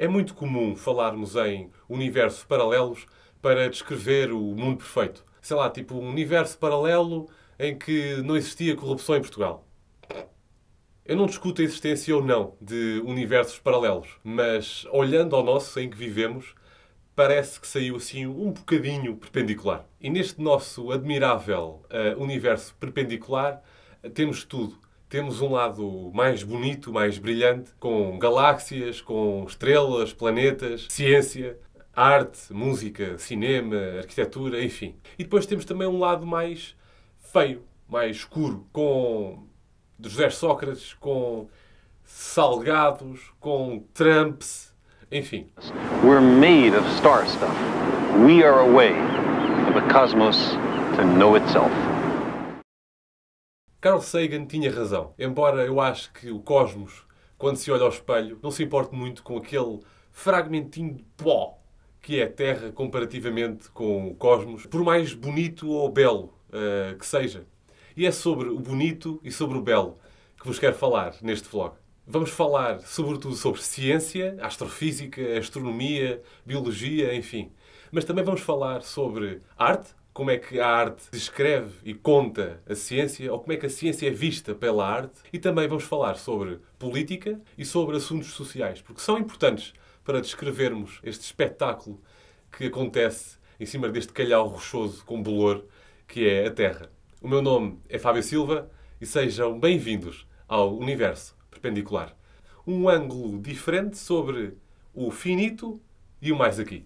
É muito comum falarmos em universos paralelos para descrever o mundo perfeito. Sei lá, tipo um universo paralelo em que não existia corrupção em Portugal. Eu não discuto a existência ou não de universos paralelos, mas olhando ao nosso em que vivemos, parece que saiu assim um bocadinho perpendicular. E neste nosso admirável uh, universo perpendicular, temos tudo. Temos um lado mais bonito, mais brilhante, com galáxias, com estrelas, planetas, ciência, arte, música, cinema, arquitetura, enfim. E depois temos também um lado mais feio, mais escuro, com José Sócrates, com Salgados, com Trumps, enfim. We're made of star stuff. We are a way for the cosmos to know itself. Carl Sagan tinha razão. Embora eu acho que o cosmos, quando se olha ao espelho, não se importe muito com aquele fragmentinho de pó que é a Terra comparativamente com o cosmos, por mais bonito ou belo uh, que seja. E é sobre o bonito e sobre o belo que vos quero falar neste vlog. Vamos falar sobretudo sobre ciência, astrofísica, astronomia, biologia, enfim. Mas também vamos falar sobre arte, como é que a arte descreve e conta a ciência, ou como é que a ciência é vista pela arte. E também vamos falar sobre política e sobre assuntos sociais, porque são importantes para descrevermos este espetáculo que acontece em cima deste calhau rochoso com bolor que é a Terra. O meu nome é Fábio Silva e sejam bem-vindos ao universo perpendicular. Um ângulo diferente sobre o finito e o mais aqui.